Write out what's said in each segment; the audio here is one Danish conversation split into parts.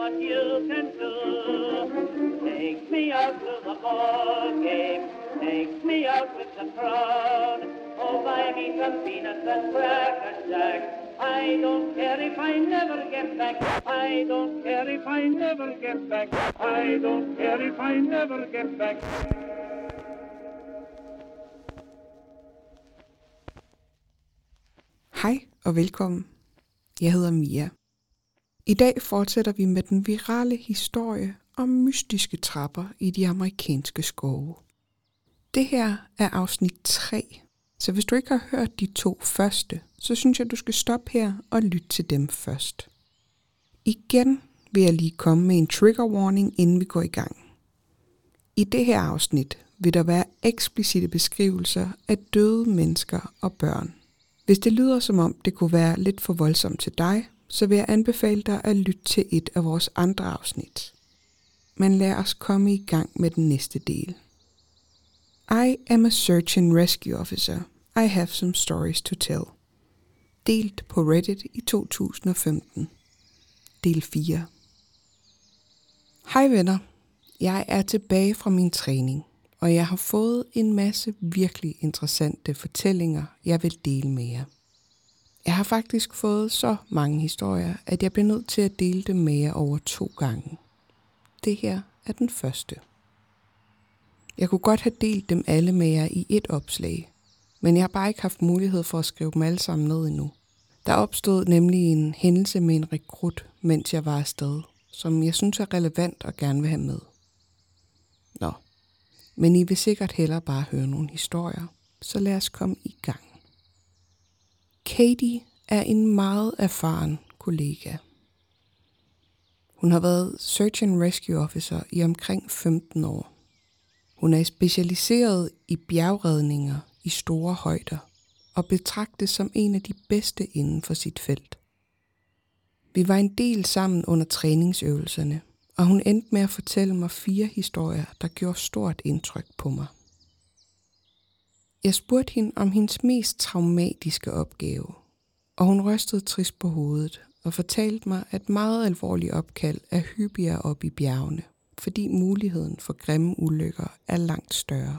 what you can do. Take me out to the ball game. Take me out with the crowd. Oh, buy me some peanuts and cracker jack. I don't care if I never get back. I don't care if I never get back. I don't care if I never get back. Hej og velkommen. Jeg hedder Mia. I dag fortsætter vi med den virale historie om mystiske trapper i de amerikanske skove. Det her er afsnit 3, så hvis du ikke har hørt de to første, så synes jeg, du skal stoppe her og lytte til dem først. Igen vil jeg lige komme med en trigger warning, inden vi går i gang. I det her afsnit vil der være eksplicite beskrivelser af døde mennesker og børn. Hvis det lyder som om det kunne være lidt for voldsomt til dig, så vil jeg anbefale dig at lytte til et af vores andre afsnit. Men lad os komme i gang med den næste del. I am a search and rescue officer. I have some stories to tell. Delt på Reddit i 2015. Del 4. Hej venner. Jeg er tilbage fra min træning, og jeg har fået en masse virkelig interessante fortællinger, jeg vil dele med jer. Jeg har faktisk fået så mange historier, at jeg bliver nødt til at dele dem med jer over to gange. Det her er den første. Jeg kunne godt have delt dem alle med jer i et opslag, men jeg har bare ikke haft mulighed for at skrive dem alle sammen ned endnu. Der opstod nemlig en hændelse med en rekrut, mens jeg var afsted, som jeg synes er relevant og gerne vil have med. Nå, men I vil sikkert hellere bare høre nogle historier, så lad os komme i gang. Katie er en meget erfaren kollega. Hun har været Search and Rescue Officer i omkring 15 år. Hun er specialiseret i bjergredninger i store højder og betragtes som en af de bedste inden for sit felt. Vi var en del sammen under træningsøvelserne, og hun endte med at fortælle mig fire historier, der gjorde stort indtryk på mig. Jeg spurgte hende om hendes mest traumatiske opgave, og hun rystede trist på hovedet og fortalte mig, at meget alvorlige opkald er hyppigere op i bjergene, fordi muligheden for grimme ulykker er langt større.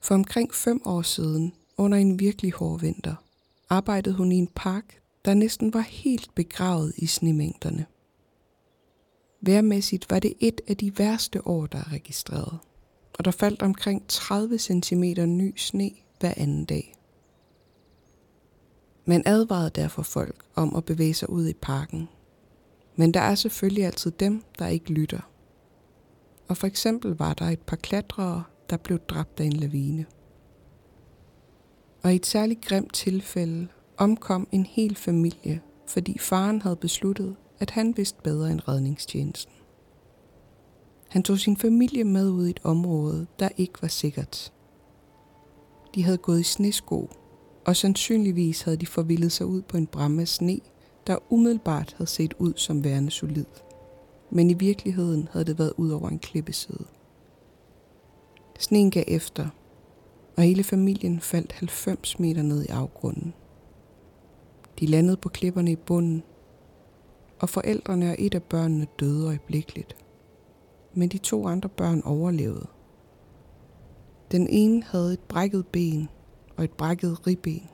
For omkring fem år siden, under en virkelig hård vinter, arbejdede hun i en park, der næsten var helt begravet i snemængderne. Værmæssigt var det et af de værste år, der er registreret, og der faldt omkring 30 cm ny sne hver anden dag. Man advarede derfor folk om at bevæge sig ud i parken. Men der er selvfølgelig altid dem, der ikke lytter. Og for eksempel var der et par klatrere, der blev dræbt af en lavine. Og i et særligt grimt tilfælde omkom en hel familie, fordi faren havde besluttet, at han vidste bedre end redningstjenesten. Han tog sin familie med ud i et område, der ikke var sikkert. De havde gået i snesko, og sandsynligvis havde de forvildet sig ud på en bramme af sne, der umiddelbart havde set ud som værende solid. Men i virkeligheden havde det været ud over en klippeside. Sneen gav efter, og hele familien faldt 90 meter ned i afgrunden. De landede på klipperne i bunden, og forældrene og et af børnene døde øjeblikkeligt. Men de to andre børn overlevede. Den ene havde et brækket ben og et brækket ribben.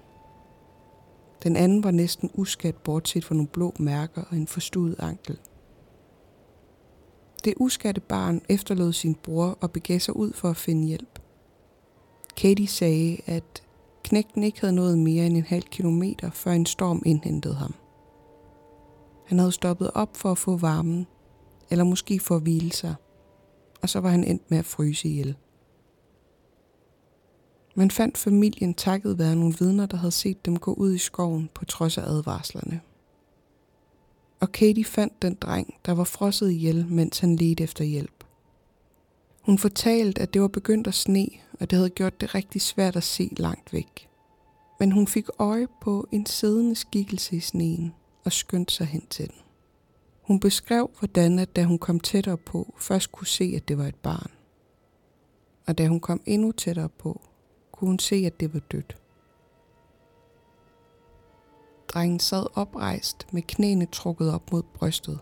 Den anden var næsten uskadt bortset fra nogle blå mærker og en forstuet ankel. Det uskatte barn efterlod sin bror og begav sig ud for at finde hjælp. Katie sagde, at knægten ikke havde nået mere end en halv kilometer, før en storm indhentede ham. Han havde stoppet op for at få varmen, eller måske for at hvile sig, og så var han endt med at fryse ihjel. Man fandt familien takket være nogle vidner, der havde set dem gå ud i skoven på trods af advarslerne. Og Katie fandt den dreng, der var frosset ihjel, mens han ledte efter hjælp. Hun fortalte, at det var begyndt at sne, og det havde gjort det rigtig svært at se langt væk. Men hun fik øje på en siddende skikkelse i sneen og skyndte sig hen til den. Hun beskrev, hvordan at da hun kom tættere på, først kunne se, at det var et barn. Og da hun kom endnu tættere på, kunne hun se, at det var dødt. Drengen sad oprejst med knæene trukket op mod brystet.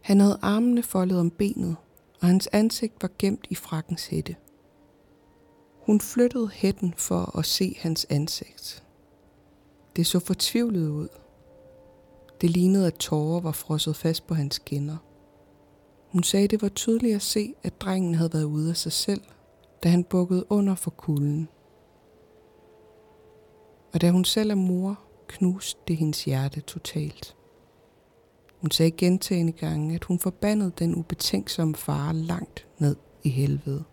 Han havde armene foldet om benet, og hans ansigt var gemt i frakkens hætte. Hun flyttede hætten for at se hans ansigt. Det så fortvivlet ud. Det lignede, at tårer var frosset fast på hans kinder. Hun sagde, det var tydeligt at se, at drengen havde været ude af sig selv, da han bukkede under for kulden. Og da hun selv er mor, knuste det hendes hjerte totalt. Hun sagde gentagende gange, at hun forbandede den ubetænksomme far langt ned i helvede.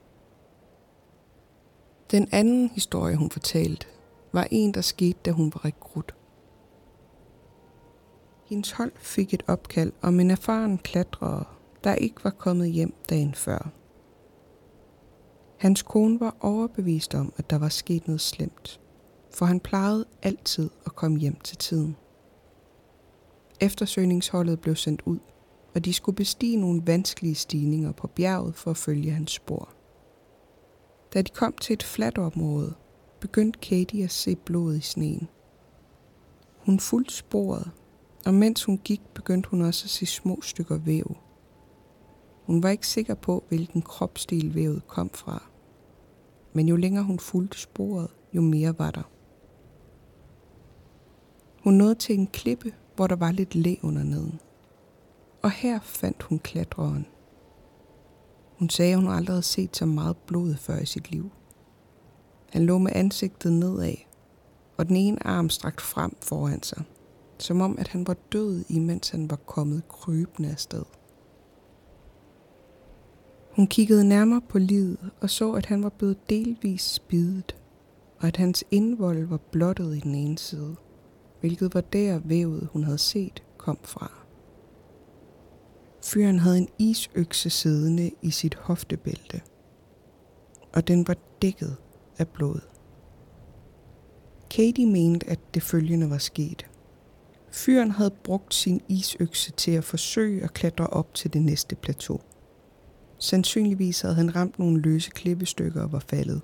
Den anden historie, hun fortalte, var en, der skete, da hun var rekrut. Hendes hold fik et opkald om en erfaren klatrer, der ikke var kommet hjem dagen før. Hans kone var overbevist om, at der var sket noget slemt, for han plejede altid at komme hjem til tiden. Eftersøgningsholdet blev sendt ud, og de skulle bestige nogle vanskelige stigninger på bjerget for at følge hans spor. Da de kom til et fladt område, begyndte Katie at se blod i sneen. Hun fulgte sporet, og mens hun gik, begyndte hun også at se små stykker væv. Hun var ikke sikker på, hvilken kropsdel vævet kom fra. Men jo længere hun fulgte sporet, jo mere var der. Hun nåede til en klippe, hvor der var lidt læ under neden. Og her fandt hun klatreren. Hun sagde, at hun aldrig havde set så meget blod før i sit liv. Han lå med ansigtet nedad, og den ene arm strakt frem foran sig, som om at han var død, imens han var kommet krybende afsted. Hun kiggede nærmere på livet og så, at han var blevet delvis spidet, og at hans indvold var blottet i den ene side, hvilket var der vævet, hun havde set, kom fra. Fyren havde en isøkse siddende i sit hoftebælte, og den var dækket af blod. Katie mente, at det følgende var sket. Fyren havde brugt sin isøkse til at forsøge at klatre op til det næste plateau. Sandsynligvis havde han ramt nogle løse klippestykker og var faldet.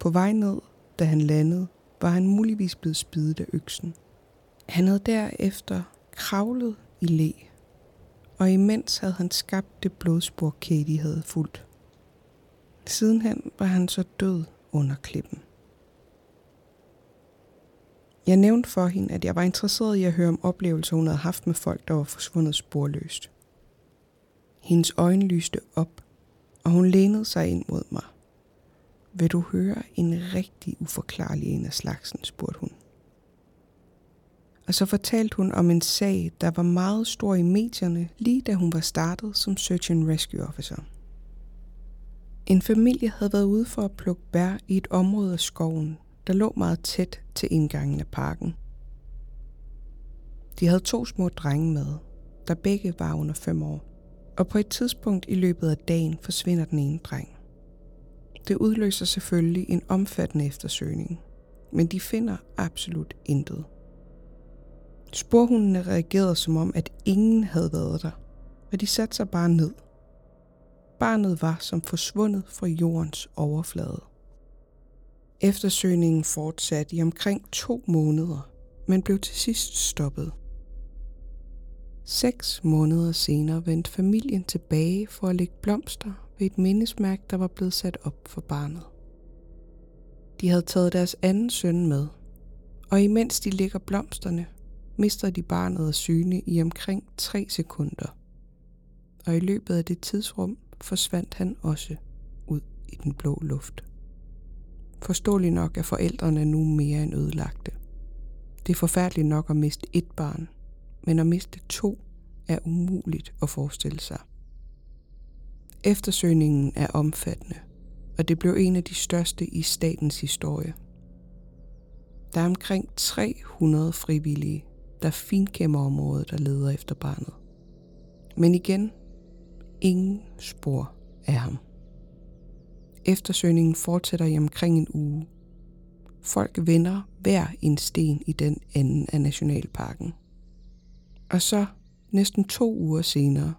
På vej ned, da han landede, var han muligvis blevet spidet af øksen. Han havde derefter kravlet i læ, og imens havde han skabt det blodspor, Katie havde fulgt. Sidenhen var han så død under klippen. Jeg nævnte for hende, at jeg var interesseret i at høre om oplevelser, hun havde haft med folk, der var forsvundet sporløst. Hendes øjne lyste op, og hun lænede sig ind mod mig. Vil du høre en rigtig uforklarlig en af slagsen, spurgte hun. Og så fortalte hun om en sag, der var meget stor i medierne, lige da hun var startet som Search and Rescue Officer. En familie havde været ude for at plukke bær i et område af skoven, der lå meget tæt til indgangen af parken. De havde to små drenge med, der begge var under fem år og på et tidspunkt i løbet af dagen forsvinder den ene dreng. Det udløser selvfølgelig en omfattende eftersøgning, men de finder absolut intet. Sporhundene reagerede som om, at ingen havde været der, og de satte sig bare ned. Barnet var som forsvundet fra jordens overflade. Eftersøgningen fortsatte i omkring to måneder, men blev til sidst stoppet. Seks måneder senere vendte familien tilbage for at lægge blomster ved et mindesmærke, der var blevet sat op for barnet. De havde taget deres anden søn med, og imens de lægger blomsterne, mister de barnet af syne i omkring 3 sekunder. Og i løbet af det tidsrum forsvandt han også ud i den blå luft. Forståeligt nok er forældrene nu mere end ødelagte. Det er forfærdeligt nok at miste et barn – men at miste to er umuligt at forestille sig. Eftersøgningen er omfattende, og det blev en af de største i statens historie. Der er omkring 300 frivillige, der finkæmmer området og leder efter barnet. Men igen, ingen spor af ham. Eftersøgningen fortsætter i omkring en uge. Folk vender hver en sten i den ende af nationalparken. Og så, næsten to uger senere,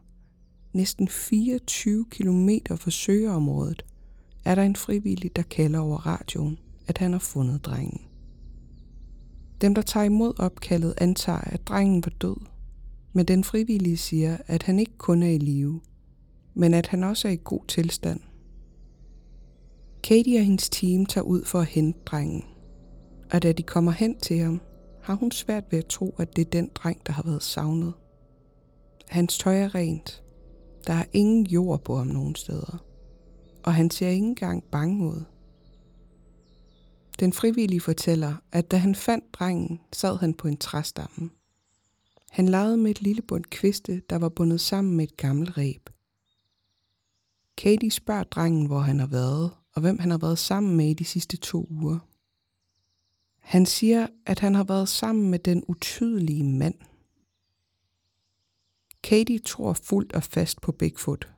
næsten 24 km fra søgeområdet, er der en frivillig, der kalder over radioen, at han har fundet drengen. Dem, der tager imod opkaldet, antager, at drengen var død, Men den frivillige siger, at han ikke kun er i live, men at han også er i god tilstand. Katie og hendes team tager ud for at hente drengen, og da de kommer hen til ham, har hun svært ved at tro, at det er den dreng, der har været savnet. Hans tøj er rent. Der er ingen jord på ham nogen steder. Og han ser ikke engang bange ud. Den frivillige fortæller, at da han fandt drengen, sad han på en træstamme. Han legede med et lille bund kviste, der var bundet sammen med et gammelt reb. Katie spørger drengen, hvor han har været, og hvem han har været sammen med i de sidste to uger. Han siger, at han har været sammen med den utydelige mand. Katie tror fuldt og fast på Bigfoot.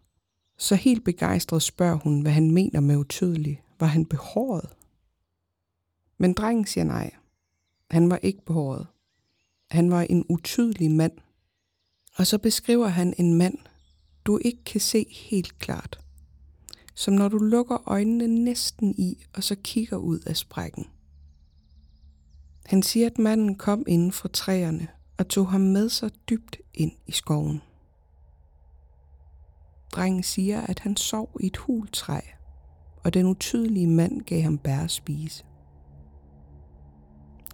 Så helt begejstret spørger hun, hvad han mener med utydelig. Var han behåret? Men drengen siger nej. Han var ikke behåret. Han var en utydelig mand. Og så beskriver han en mand, du ikke kan se helt klart. Som når du lukker øjnene næsten i, og så kigger ud af sprækken. Han siger, at manden kom inden fra træerne og tog ham med sig dybt ind i skoven. Drengen siger, at han sov i et hultræ, og den utydelige mand gav ham bær at spise.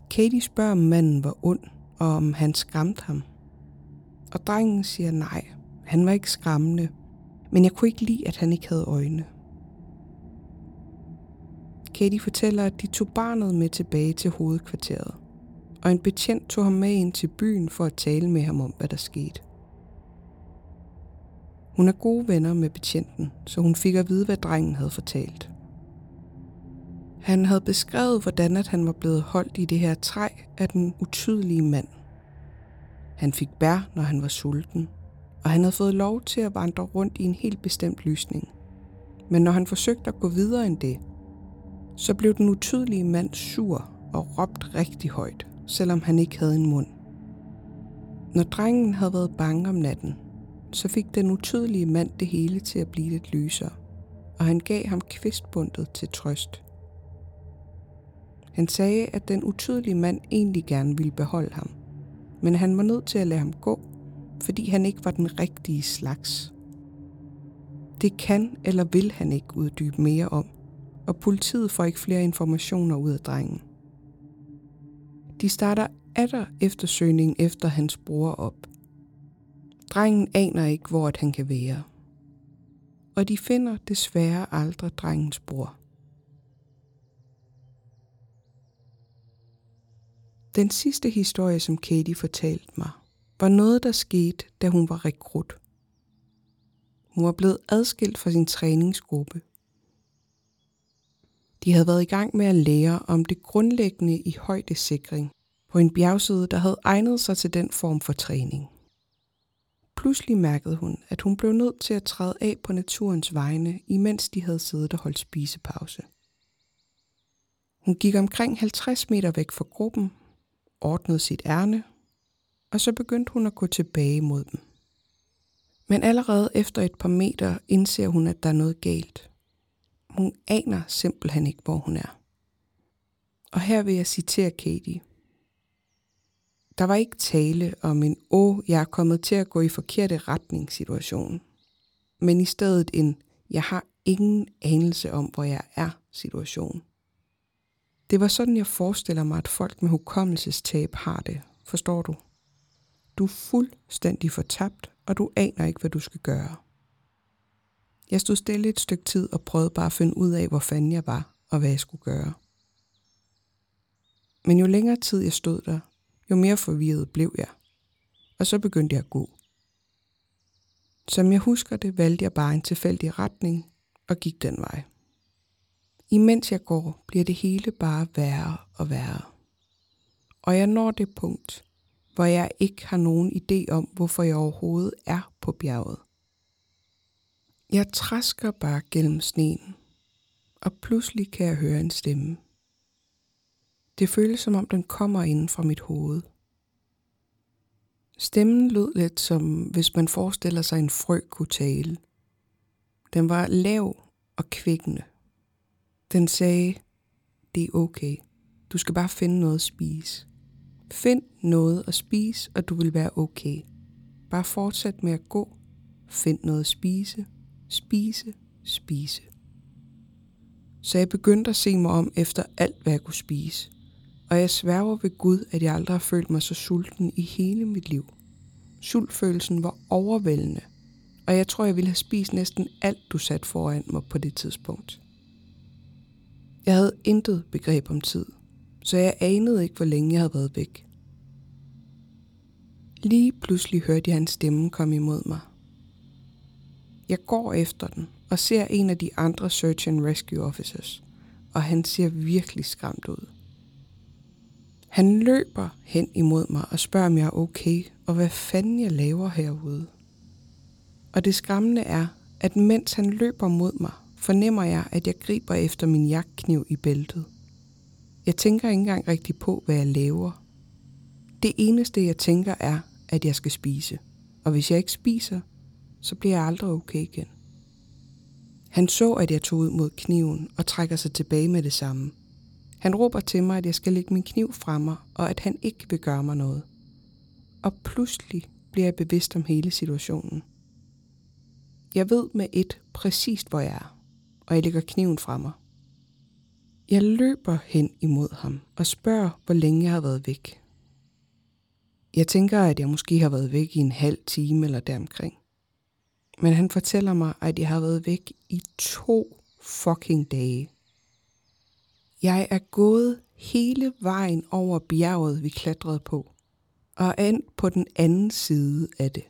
Katie spørger, om manden var ond, og om han skræmte ham. Og drengen siger nej, han var ikke skræmmende, men jeg kunne ikke lide, at han ikke havde øjne. Katie fortæller, at de tog barnet med tilbage til hovedkvarteret, og en betjent tog ham med ind til byen for at tale med ham om, hvad der skete. Hun er gode venner med betjenten, så hun fik at vide, hvad drengen havde fortalt. Han havde beskrevet, hvordan at han var blevet holdt i det her træ af den utydelige mand. Han fik bær, når han var sulten, og han havde fået lov til at vandre rundt i en helt bestemt lysning. Men når han forsøgte at gå videre end det, så blev den utydelige mand sur og råbte rigtig højt, selvom han ikke havde en mund. Når drengen havde været bange om natten, så fik den utydelige mand det hele til at blive lidt lysere, og han gav ham kvistbundet til trøst. Han sagde, at den utydelige mand egentlig gerne ville beholde ham, men han var nødt til at lade ham gå, fordi han ikke var den rigtige slags. Det kan eller vil han ikke uddybe mere om, og politiet får ikke flere informationer ud af drengen. De starter atter eftersøgningen efter hans bror op. Drengen aner ikke, hvor at han kan være. Og de finder desværre aldrig drengens bror. Den sidste historie, som Katie fortalte mig, var noget, der skete, da hun var rekrut. Hun var blevet adskilt fra sin træningsgruppe. De havde været i gang med at lære om det grundlæggende i højdesikring på en bjergside, der havde egnet sig til den form for træning. Pludselig mærkede hun, at hun blev nødt til at træde af på naturens vegne, imens de havde siddet og holdt spisepause. Hun gik omkring 50 meter væk fra gruppen, ordnede sit ærne, og så begyndte hun at gå tilbage mod dem. Men allerede efter et par meter indser hun, at der er noget galt. Hun aner simpelthen ikke, hvor hun er. Og her vil jeg citere Katie. Der var ikke tale om en åh, jeg er kommet til at gå i forkerte retning situation, men i stedet en jeg har ingen anelse om, hvor jeg er situation. Det var sådan, jeg forestiller mig, at folk med hukommelsestab har det. Forstår du? Du er fuldstændig fortabt, og du aner ikke, hvad du skal gøre. Jeg stod stille et stykke tid og prøvede bare at finde ud af, hvor fanden jeg var og hvad jeg skulle gøre. Men jo længere tid jeg stod der, jo mere forvirret blev jeg. Og så begyndte jeg at gå. Som jeg husker det, valgte jeg bare en tilfældig retning og gik den vej. Imens jeg går, bliver det hele bare værre og værre. Og jeg når det punkt, hvor jeg ikke har nogen idé om, hvorfor jeg overhovedet er på bjerget. Jeg træsker bare gennem sneen, og pludselig kan jeg høre en stemme. Det føles som om den kommer inden fra mit hoved. Stemmen lød lidt som hvis man forestiller sig en frø kunne tale. Den var lav og kvikkende. Den sagde, det er okay. Du skal bare finde noget at spise. Find noget at spise, og du vil være okay. Bare fortsæt med at gå. Find noget at spise. Spise. Spise. Så jeg begyndte at se mig om efter alt, hvad jeg kunne spise. Og jeg sværger ved Gud, at jeg aldrig har følt mig så sulten i hele mit liv. Sultfølelsen var overvældende, og jeg tror, jeg ville have spist næsten alt, du satte foran mig på det tidspunkt. Jeg havde intet begreb om tid, så jeg anede ikke, hvor længe jeg havde været væk. Lige pludselig hørte jeg en stemme komme imod mig. Jeg går efter den og ser en af de andre Search and Rescue Officers, og han ser virkelig skræmt ud. Han løber hen imod mig og spørger, om jeg er okay, og hvad fanden jeg laver herude. Og det skræmmende er, at mens han løber mod mig, fornemmer jeg, at jeg griber efter min jagtkniv i bæltet. Jeg tænker ikke engang rigtig på, hvad jeg laver. Det eneste, jeg tænker, er, at jeg skal spise. Og hvis jeg ikke spiser, så bliver jeg aldrig okay igen. Han så, at jeg tog ud mod kniven og trækker sig tilbage med det samme. Han råber til mig, at jeg skal lægge min kniv fra mig, og at han ikke vil gøre mig noget. Og pludselig bliver jeg bevidst om hele situationen. Jeg ved med et præcist, hvor jeg er, og jeg lægger kniven fra mig. Jeg løber hen imod ham og spørger, hvor længe jeg har været væk. Jeg tænker, at jeg måske har været væk i en halv time eller deromkring. Men han fortæller mig, at jeg har været væk i to fucking dage. Jeg er gået hele vejen over bjerget, vi klatrede på, og end på den anden side af det.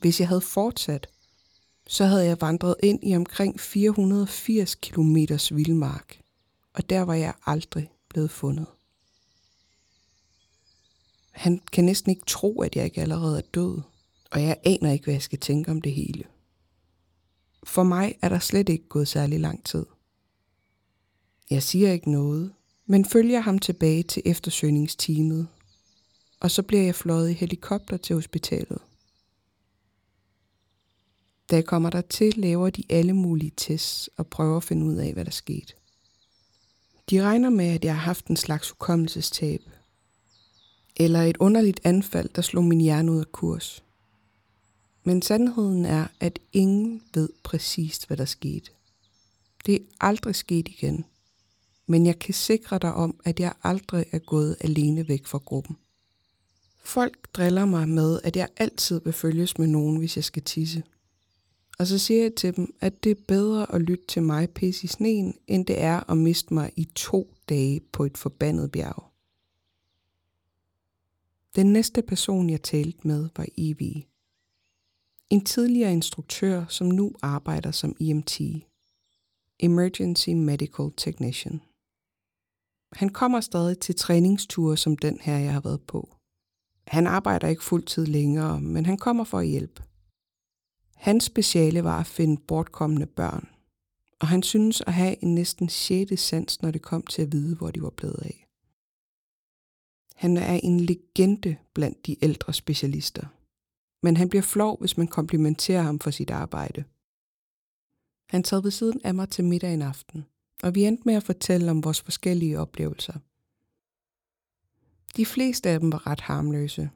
Hvis jeg havde fortsat, så havde jeg vandret ind i omkring 480 km vildmark, og der var jeg aldrig blevet fundet. Han kan næsten ikke tro, at jeg ikke allerede er død, og jeg aner ikke, hvad jeg skal tænke om det hele. For mig er der slet ikke gået særlig lang tid. Jeg siger ikke noget, men følger ham tilbage til eftersøgningsteamet, og så bliver jeg fløjet i helikopter til hospitalet. Da jeg kommer der til, laver de alle mulige tests og prøver at finde ud af, hvad der skete. De regner med, at jeg har haft en slags hukommelsestab, eller et underligt anfald, der slog min hjerne ud af kurs. Men sandheden er, at ingen ved præcist, hvad der skete. Det er aldrig sket igen, men jeg kan sikre dig om, at jeg aldrig er gået alene væk fra gruppen. Folk driller mig med, at jeg altid vil følges med nogen, hvis jeg skal tisse. Og så siger jeg til dem, at det er bedre at lytte til mig pisse i sneen, end det er at miste mig i to dage på et forbandet bjerg. Den næste person, jeg talte med, var Evie. En tidligere instruktør, som nu arbejder som EMT. Emergency Medical Technician. Han kommer stadig til træningsture som den her, jeg har været på. Han arbejder ikke fuldtid længere, men han kommer for at hjælpe. Hans speciale var at finde bortkommende børn, og han synes at have en næsten sjette sans, når det kom til at vide, hvor de var blevet af. Han er en legende blandt de ældre specialister, men han bliver flov, hvis man komplimenterer ham for sit arbejde. Han sad ved siden af mig til middag en aften, og vi endte med at fortælle om vores forskellige oplevelser. De fleste af dem var ret harmløse,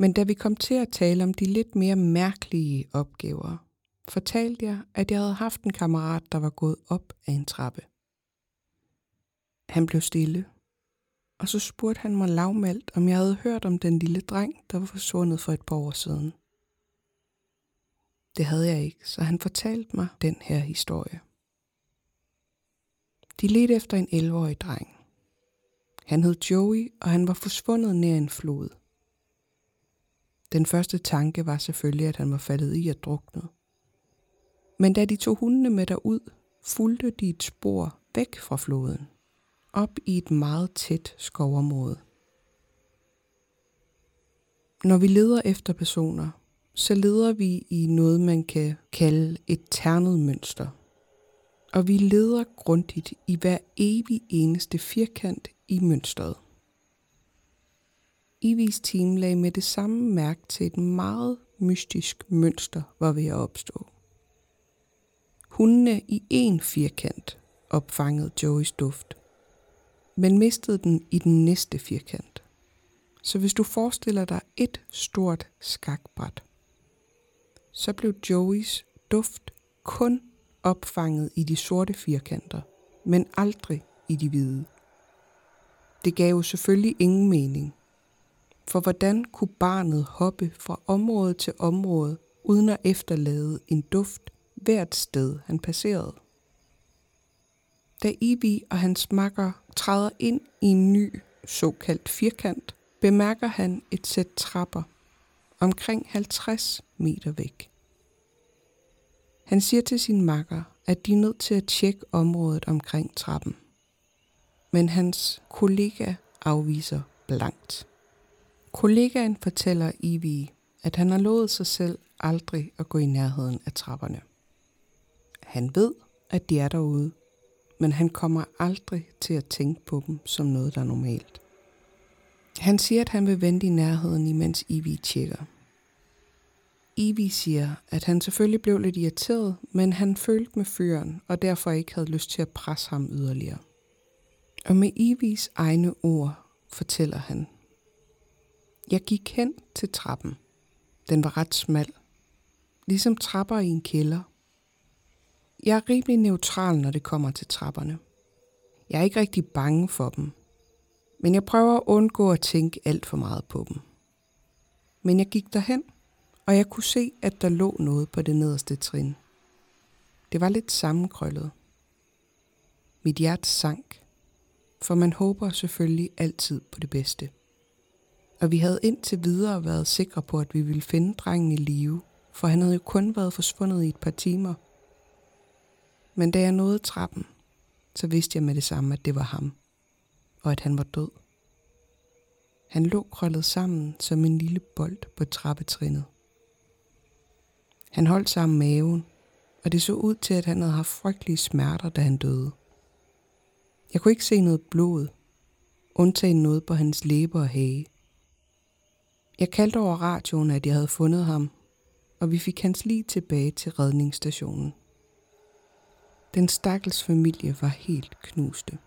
men da vi kom til at tale om de lidt mere mærkelige opgaver, fortalte jeg, at jeg havde haft en kammerat, der var gået op af en trappe. Han blev stille, og så spurgte han mig lavmældt, om jeg havde hørt om den lille dreng, der var forsvundet for et par år siden. Det havde jeg ikke, så han fortalte mig den her historie. De ledte efter en 11-årig dreng. Han hed Joey, og han var forsvundet nær en flod. Den første tanke var selvfølgelig, at han var faldet i at drukne. Men da de tog hundene med derud, fulgte de et spor væk fra floden, op i et meget tæt skovområde. Når vi leder efter personer, så leder vi i noget, man kan kalde et ternet mønster. Og vi leder grundigt i hver evig eneste firkant i mønstret. Ivis team lagde med det samme mærke til et meget mystisk mønster var ved at opstå. Hundene i en firkant opfangede Joeys duft, men mistede den i den næste firkant. Så hvis du forestiller dig et stort skakbræt, så blev Joeys duft kun opfanget i de sorte firkanter, men aldrig i de hvide. Det gav jo selvfølgelig ingen mening. For hvordan kunne barnet hoppe fra område til område, uden at efterlade en duft hvert sted, han passerede? Da Ibi og hans makker træder ind i en ny såkaldt firkant, bemærker han et sæt trapper omkring 50 meter væk. Han siger til sin makker, at de er nødt til at tjekke området omkring trappen. Men hans kollega afviser blankt. Kollegaen fortæller Ivy, at han har lovet sig selv aldrig at gå i nærheden af trapperne. Han ved, at de er derude, men han kommer aldrig til at tænke på dem som noget, der er normalt. Han siger, at han vil vente i nærheden, imens Ivy tjekker. Ivy siger, at han selvfølgelig blev lidt irriteret, men han følte med fyren, og derfor ikke havde lyst til at presse ham yderligere. Og med Ivis egne ord fortæller han, jeg gik hen til trappen. Den var ret smal. Ligesom trapper i en kælder. Jeg er rimelig neutral, når det kommer til trapperne. Jeg er ikke rigtig bange for dem. Men jeg prøver at undgå at tænke alt for meget på dem. Men jeg gik derhen, og jeg kunne se, at der lå noget på det nederste trin. Det var lidt sammenkrøllet. Mit hjerte sank, for man håber selvfølgelig altid på det bedste. Og vi havde indtil videre været sikre på, at vi ville finde drengen i live, for han havde jo kun været forsvundet i et par timer. Men da jeg nåede trappen, så vidste jeg med det samme, at det var ham, og at han var død. Han lå krøllet sammen som en lille bold på trappetrinnet. Han holdt sammen maven, og det så ud til, at han havde haft frygtelige smerter, da han døde. Jeg kunne ikke se noget blod, undtagen noget på hans læber og hage. Jeg kaldte over radioen, at jeg havde fundet ham, og vi fik hans lige tilbage til redningsstationen. Den stakkels familie var helt knuste.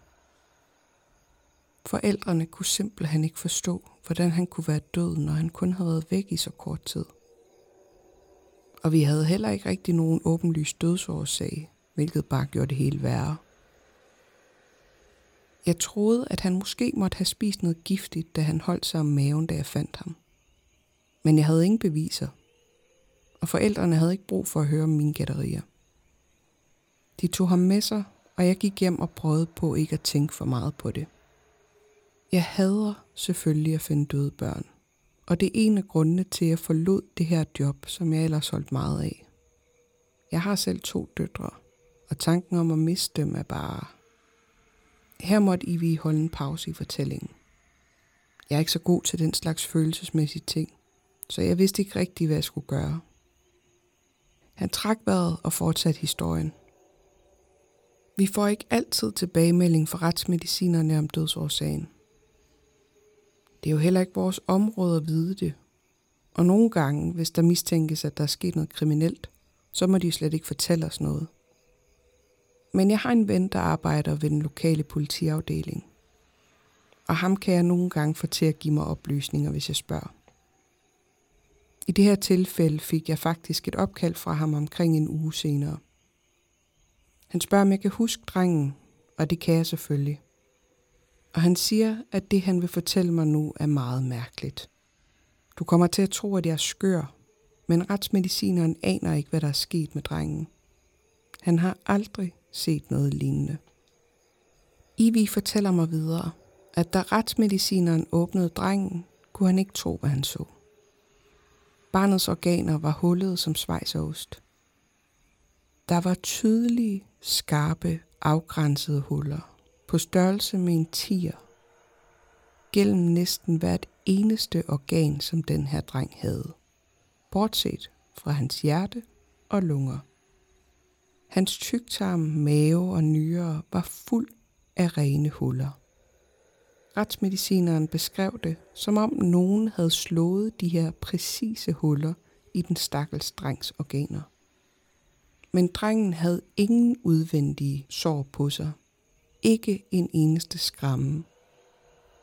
Forældrene kunne simpelthen ikke forstå, hvordan han kunne være død, når han kun havde været væk i så kort tid. Og vi havde heller ikke rigtig nogen åbenlyst dødsårsag, hvilket bare gjorde det hele værre. Jeg troede, at han måske måtte have spist noget giftigt, da han holdt sig om maven, da jeg fandt ham. Men jeg havde ingen beviser, og forældrene havde ikke brug for at høre mine gætterier. De tog ham med sig, og jeg gik hjem og prøvede på ikke at tænke for meget på det. Jeg hader selvfølgelig at finde døde børn, og det er en af grundene til, at jeg forlod det her job, som jeg ellers holdt meget af. Jeg har selv to døtre, og tanken om at miste dem er bare... Her måtte Ivy holde en pause i fortællingen. Jeg er ikke så god til den slags følelsesmæssige ting, så jeg vidste ikke rigtigt, hvad jeg skulle gøre. Han trak vejret og fortsatte historien. Vi får ikke altid tilbagemelding fra retsmedicinerne om dødsårsagen – det er jo heller ikke vores område at vide det. Og nogle gange, hvis der mistænkes, at der er sket noget kriminelt, så må de slet ikke fortælle os noget. Men jeg har en ven, der arbejder ved den lokale politiafdeling. Og ham kan jeg nogle gange få til at give mig oplysninger, hvis jeg spørger. I det her tilfælde fik jeg faktisk et opkald fra ham omkring en uge senere. Han spørger, om jeg kan huske drengen, og det kan jeg selvfølgelig. Og han siger, at det han vil fortælle mig nu er meget mærkeligt. Du kommer til at tro, at jeg er skør, men retsmedicineren aner ikke, hvad der er sket med drengen. Han har aldrig set noget lignende. Ivi fortæller mig videre, at da retsmedicineren åbnede drengen, kunne han ikke tro, hvad han så. Barnets organer var hullet som svejsost. Der var tydelige, skarpe, afgrænsede huller, på størrelse med en tiger gennem næsten hvert eneste organ, som den her dreng havde, bortset fra hans hjerte og lunger. Hans tyktarm, mave og nyrer var fuld af rene huller. Retsmedicineren beskrev det, som om nogen havde slået de her præcise huller i den stakkels drengs organer. Men drengen havde ingen udvendige sår på sig, ikke en eneste skramme.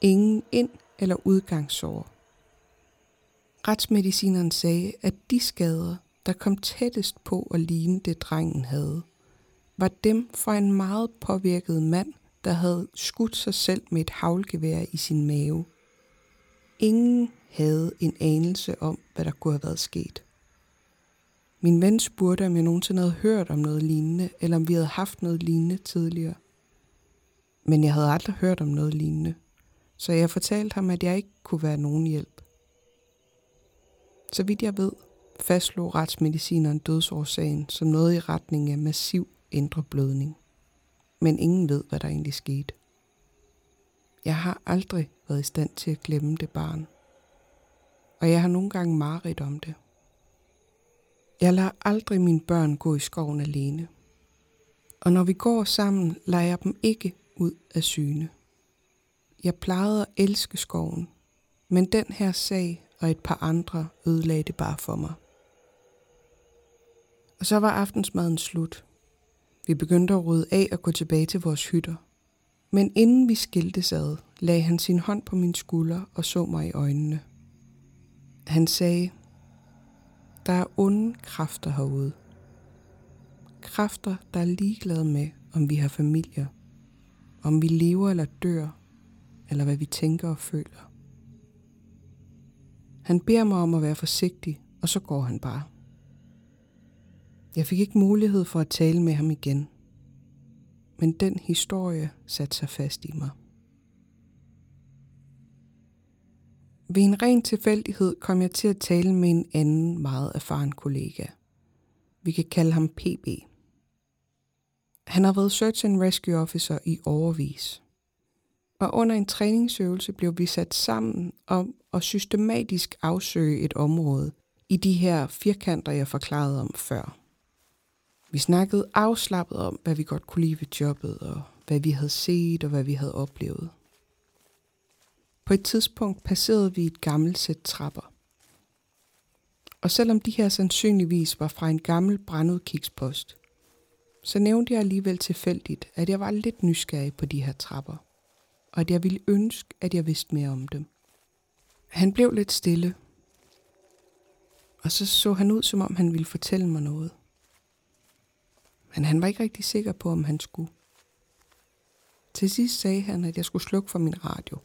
Ingen ind- eller udgangssår. Retsmedicineren sagde, at de skader, der kom tættest på at ligne det drengen havde, var dem fra en meget påvirket mand, der havde skudt sig selv med et havlgevær i sin mave. Ingen havde en anelse om, hvad der kunne have været sket. Min ven spurgte, om jeg nogensinde havde hørt om noget lignende, eller om vi havde haft noget lignende tidligere. Men jeg havde aldrig hørt om noget lignende, så jeg fortalte ham, at jeg ikke kunne være nogen hjælp. Så vidt jeg ved, fastslog retsmedicineren dødsårsagen som noget i retning af massiv indre blødning. Men ingen ved, hvad der egentlig skete. Jeg har aldrig været i stand til at glemme det barn. Og jeg har nogle gange mareridt om det. Jeg lader aldrig mine børn gå i skoven alene. Og når vi går sammen, lader jeg dem ikke ud af syne. Jeg plejede at elske skoven, men den her sag og et par andre ødelagde det bare for mig. Og så var aftensmaden slut. Vi begyndte at rydde af og gå tilbage til vores hytter. Men inden vi skiltes ad, lagde han sin hånd på min skulder og så mig i øjnene. Han sagde, der er onde kræfter herude. Kræfter, der er ligeglade med, om vi har familier, om vi lever eller dør, eller hvad vi tænker og føler. Han beder mig om at være forsigtig, og så går han bare. Jeg fik ikke mulighed for at tale med ham igen, men den historie satte sig fast i mig. Ved en ren tilfældighed kom jeg til at tale med en anden meget erfaren kollega. Vi kan kalde ham PB. Han har været Search and Rescue Officer i overvis. Og under en træningsøvelse blev vi sat sammen om at systematisk afsøge et område i de her firkanter, jeg forklarede om før. Vi snakkede afslappet om, hvad vi godt kunne lide ved jobbet, og hvad vi havde set og hvad vi havde oplevet. På et tidspunkt passerede vi et gammelt sæt trapper. Og selvom de her sandsynligvis var fra en gammel brandudkigspost, så nævnte jeg alligevel tilfældigt, at jeg var lidt nysgerrig på de her trapper, og at jeg ville ønske, at jeg vidste mere om dem. Han blev lidt stille, og så så han ud, som om han ville fortælle mig noget. Men han var ikke rigtig sikker på, om han skulle. Til sidst sagde han, at jeg skulle slukke for min radio.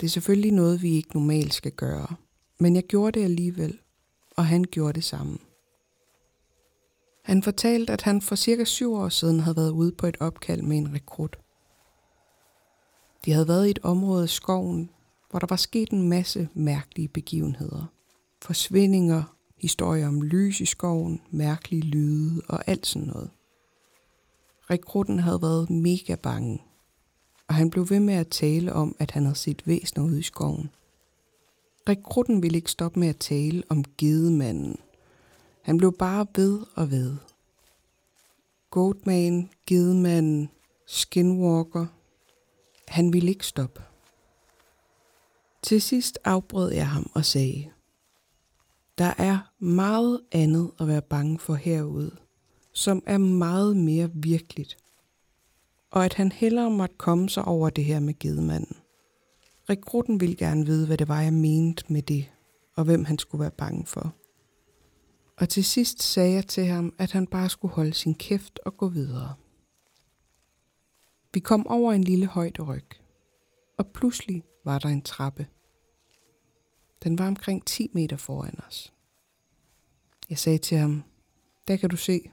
Det er selvfølgelig noget, vi ikke normalt skal gøre, men jeg gjorde det alligevel, og han gjorde det samme. Han fortalte, at han for cirka syv år siden havde været ude på et opkald med en rekrut. De havde været i et område af skoven, hvor der var sket en masse mærkelige begivenheder. Forsvindinger, historier om lys i skoven, mærkelige lyde og alt sådan noget. Rekrutten havde været mega bange, og han blev ved med at tale om, at han havde set væsener ude i skoven. Rekrutten ville ikke stoppe med at tale om gedemanden. Han blev bare ved og ved. Goatman, gedemanden, skinwalker. Han ville ikke stoppe. Til sidst afbrød jeg ham og sagde, der er meget andet at være bange for herude, som er meget mere virkeligt. Og at han hellere måtte komme sig over det her med gedemanden. Rekrutten ville gerne vide, hvad det var, jeg mente med det, og hvem han skulle være bange for. Og til sidst sagde jeg til ham, at han bare skulle holde sin kæft og gå videre. Vi kom over en lille højderyg, og pludselig var der en trappe. Den var omkring 10 meter foran os. Jeg sagde til ham, der kan du se,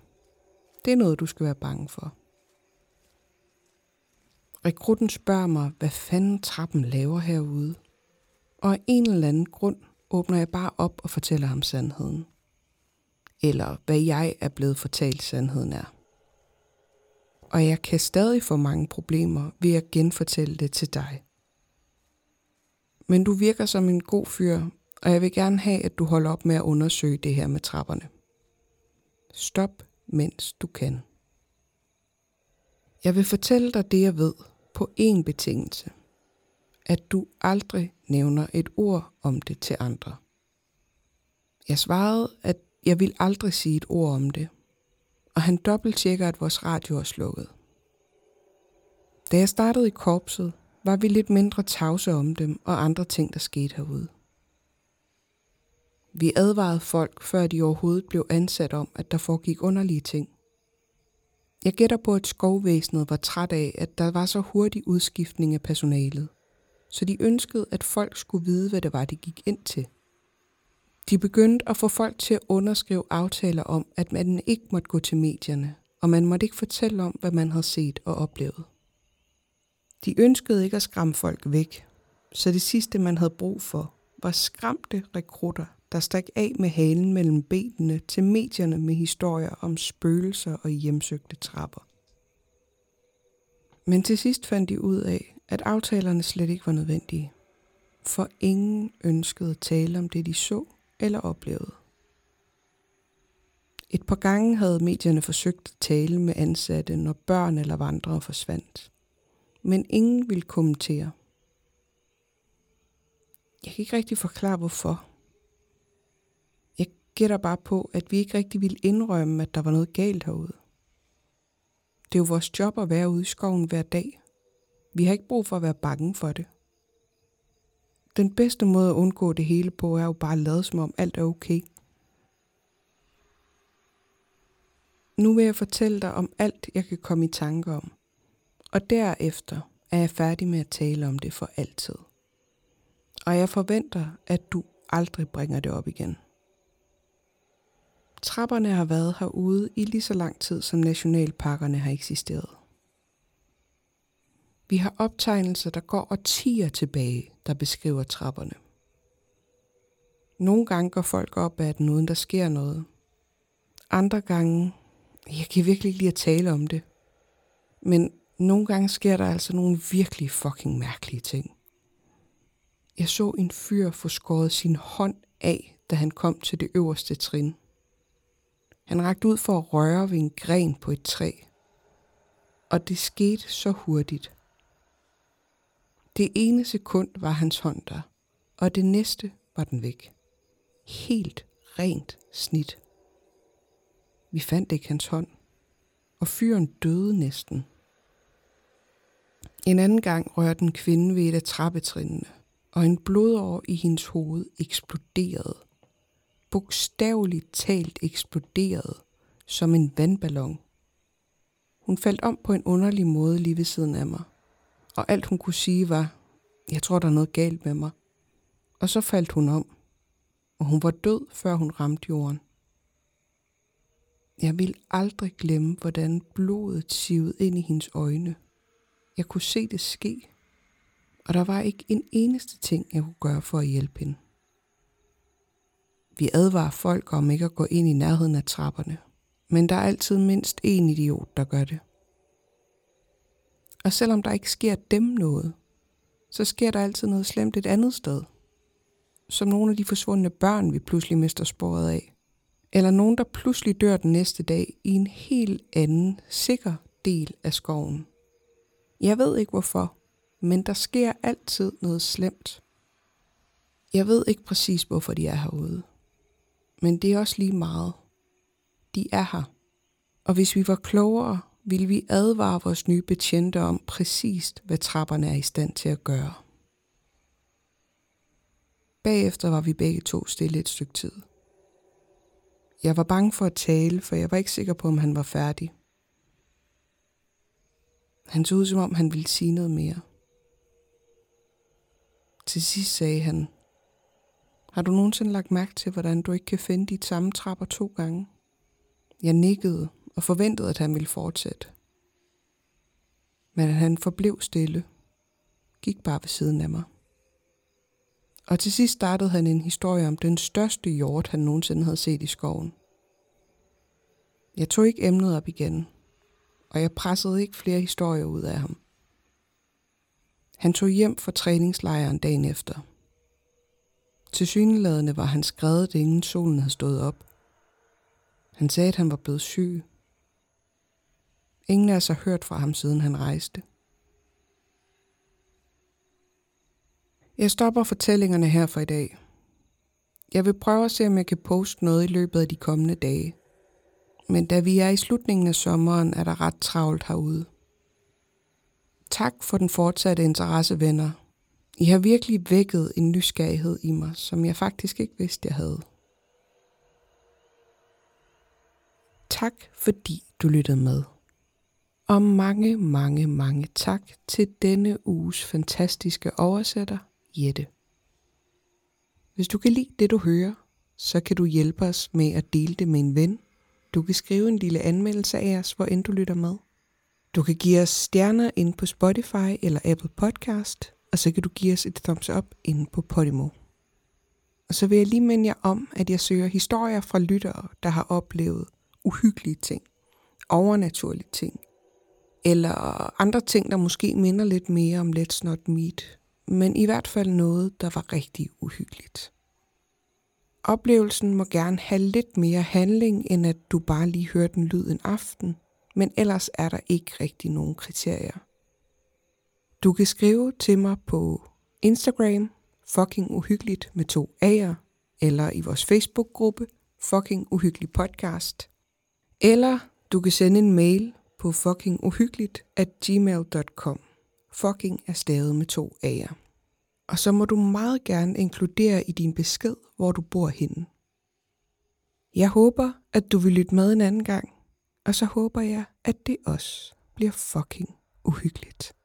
det er noget, du skal være bange for. Rekrutten spørger mig, hvad fanden trappen laver herude. Og af en eller anden grund åbner jeg bare op og fortæller ham sandheden. Eller hvad jeg er blevet fortalt sandheden er. Og jeg kan stadig få mange problemer ved at genfortælle det til dig. Men du virker som en god fyr, og jeg vil gerne have, at du holder op med at undersøge det her med trapperne. Stop, mens du kan. Jeg vil fortælle dig det, jeg ved, på én betingelse. At du aldrig nævner et ord om det til andre. Jeg svarede, at jeg vil aldrig sige et ord om det, og han dobbelttjekker, at vores radio er slukket. Da jeg startede i korpset, var vi lidt mindre tavse om dem og andre ting, der skete herude. Vi advarede folk, før de overhovedet blev ansat om, at der foregik underlige ting. Jeg gætter på, at skovvæsenet var træt af, at der var så hurtig udskiftning af personalet, så de ønskede, at folk skulle vide, hvad det var, de gik ind til. De begyndte at få folk til at underskrive aftaler om, at man ikke måtte gå til medierne, og man måtte ikke fortælle om, hvad man havde set og oplevet. De ønskede ikke at skræmme folk væk, så det sidste, man havde brug for, var skræmte rekrutter, der stak af med halen mellem benene til medierne med historier om spøgelser og hjemsøgte trapper. Men til sidst fandt de ud af, at aftalerne slet ikke var nødvendige, for ingen ønskede at tale om det, de så eller oplevede. Et par gange havde medierne forsøgt at tale med ansatte, når børn eller vandrere forsvandt. Men ingen ville kommentere. Jeg kan ikke rigtig forklare hvorfor. Jeg gætter bare på, at vi ikke rigtig ville indrømme, at der var noget galt herude. Det er jo vores job at være ude i skoven hver dag. Vi har ikke brug for at være bange for det. Den bedste måde at undgå det hele på, er jo bare at lade som om alt er okay – Nu vil jeg fortælle dig om alt, jeg kan komme i tanke om. Og derefter er jeg færdig med at tale om det for altid. Og jeg forventer, at du aldrig bringer det op igen. Trapperne har været herude i lige så lang tid, som nationalparkerne har eksisteret. Vi har optegnelser, der går årtier tilbage, der beskriver trapperne. Nogle gange går folk op ad den, uden der sker noget. Andre gange jeg kan virkelig ikke lide at tale om det. Men nogle gange sker der altså nogle virkelig fucking mærkelige ting. Jeg så en fyr få skåret sin hånd af, da han kom til det øverste trin. Han rakte ud for at røre ved en gren på et træ. Og det skete så hurtigt. Det ene sekund var hans hånd der, og det næste var den væk. Helt rent snit. Vi fandt ikke hans hånd, og fyren døde næsten. En anden gang rørte en kvinde ved et af trappetrinene, og en blodår i hendes hoved eksploderede. Bogstaveligt talt eksploderede, som en vandballon. Hun faldt om på en underlig måde lige ved siden af mig, og alt hun kunne sige var, jeg tror, der er noget galt med mig. Og så faldt hun om, og hun var død, før hun ramte jorden. Jeg vil aldrig glemme, hvordan blodet sivede ind i hendes øjne. Jeg kunne se det ske, og der var ikke en eneste ting, jeg kunne gøre for at hjælpe hende. Vi advarer folk om ikke at gå ind i nærheden af trapperne, men der er altid mindst én idiot, der gør det. Og selvom der ikke sker dem noget, så sker der altid noget slemt et andet sted. Som nogle af de forsvundne børn, vi pludselig mister sporet af eller nogen, der pludselig dør den næste dag i en helt anden, sikker del af skoven. Jeg ved ikke hvorfor, men der sker altid noget slemt. Jeg ved ikke præcis, hvorfor de er herude. Men det er også lige meget. De er her. Og hvis vi var klogere, ville vi advare vores nye betjente om præcist, hvad trapperne er i stand til at gøre. Bagefter var vi begge to stille et stykke tid. Jeg var bange for at tale, for jeg var ikke sikker på, om han var færdig. Han så ud, som om han ville sige noget mere. Til sidst sagde han, har du nogensinde lagt mærke til, hvordan du ikke kan finde dit samme trapper to gange? Jeg nikkede og forventede, at han ville fortsætte. Men han forblev stille, gik bare ved siden af mig. Og til sidst startede han en historie om den største hjort, han nogensinde havde set i skoven. Jeg tog ikke emnet op igen, og jeg pressede ikke flere historier ud af ham. Han tog hjem fra træningslejren dagen efter. Til syneladende var han skrevet, inden solen havde stået op. Han sagde, at han var blevet syg. Ingen af os har hørt fra ham, siden han rejste. Jeg stopper fortællingerne her for i dag. Jeg vil prøve at se, om jeg kan poste noget i løbet af de kommende dage. Men da vi er i slutningen af sommeren, er der ret travlt herude. Tak for den fortsatte interesse, venner. I har virkelig vækket en nysgerrighed i mig, som jeg faktisk ikke vidste, jeg havde. Tak fordi du lyttede med. Og mange, mange, mange tak til denne uges fantastiske oversætter, Jette. Hvis du kan lide det, du hører, så kan du hjælpe os med at dele det med en ven. Du kan skrive en lille anmeldelse af os, hvor end du lytter med. Du kan give os stjerner ind på Spotify eller Apple Podcast, og så kan du give os et thumbs up inde på Podimo. Og så vil jeg lige minde jer om, at jeg søger historier fra lyttere, der har oplevet uhyggelige ting, overnaturlige ting, eller andre ting, der måske minder lidt mere om Let's Not Meet, men i hvert fald noget, der var rigtig uhyggeligt. Oplevelsen må gerne have lidt mere handling, end at du bare lige hører den lyd en aften, men ellers er der ikke rigtig nogen kriterier. Du kan skrive til mig på Instagram, fucking uhyggeligt med to A'er, eller i vores Facebook-gruppe, fucking uhyggelig podcast. Eller du kan sende en mail på fuckinguhyggeligt at gmail.com. Fucking er stavet med to A'er. Og så må du meget gerne inkludere i din besked, hvor du bor henne. Jeg håber, at du vil lytte med en anden gang, og så håber jeg, at det også bliver fucking uhyggeligt.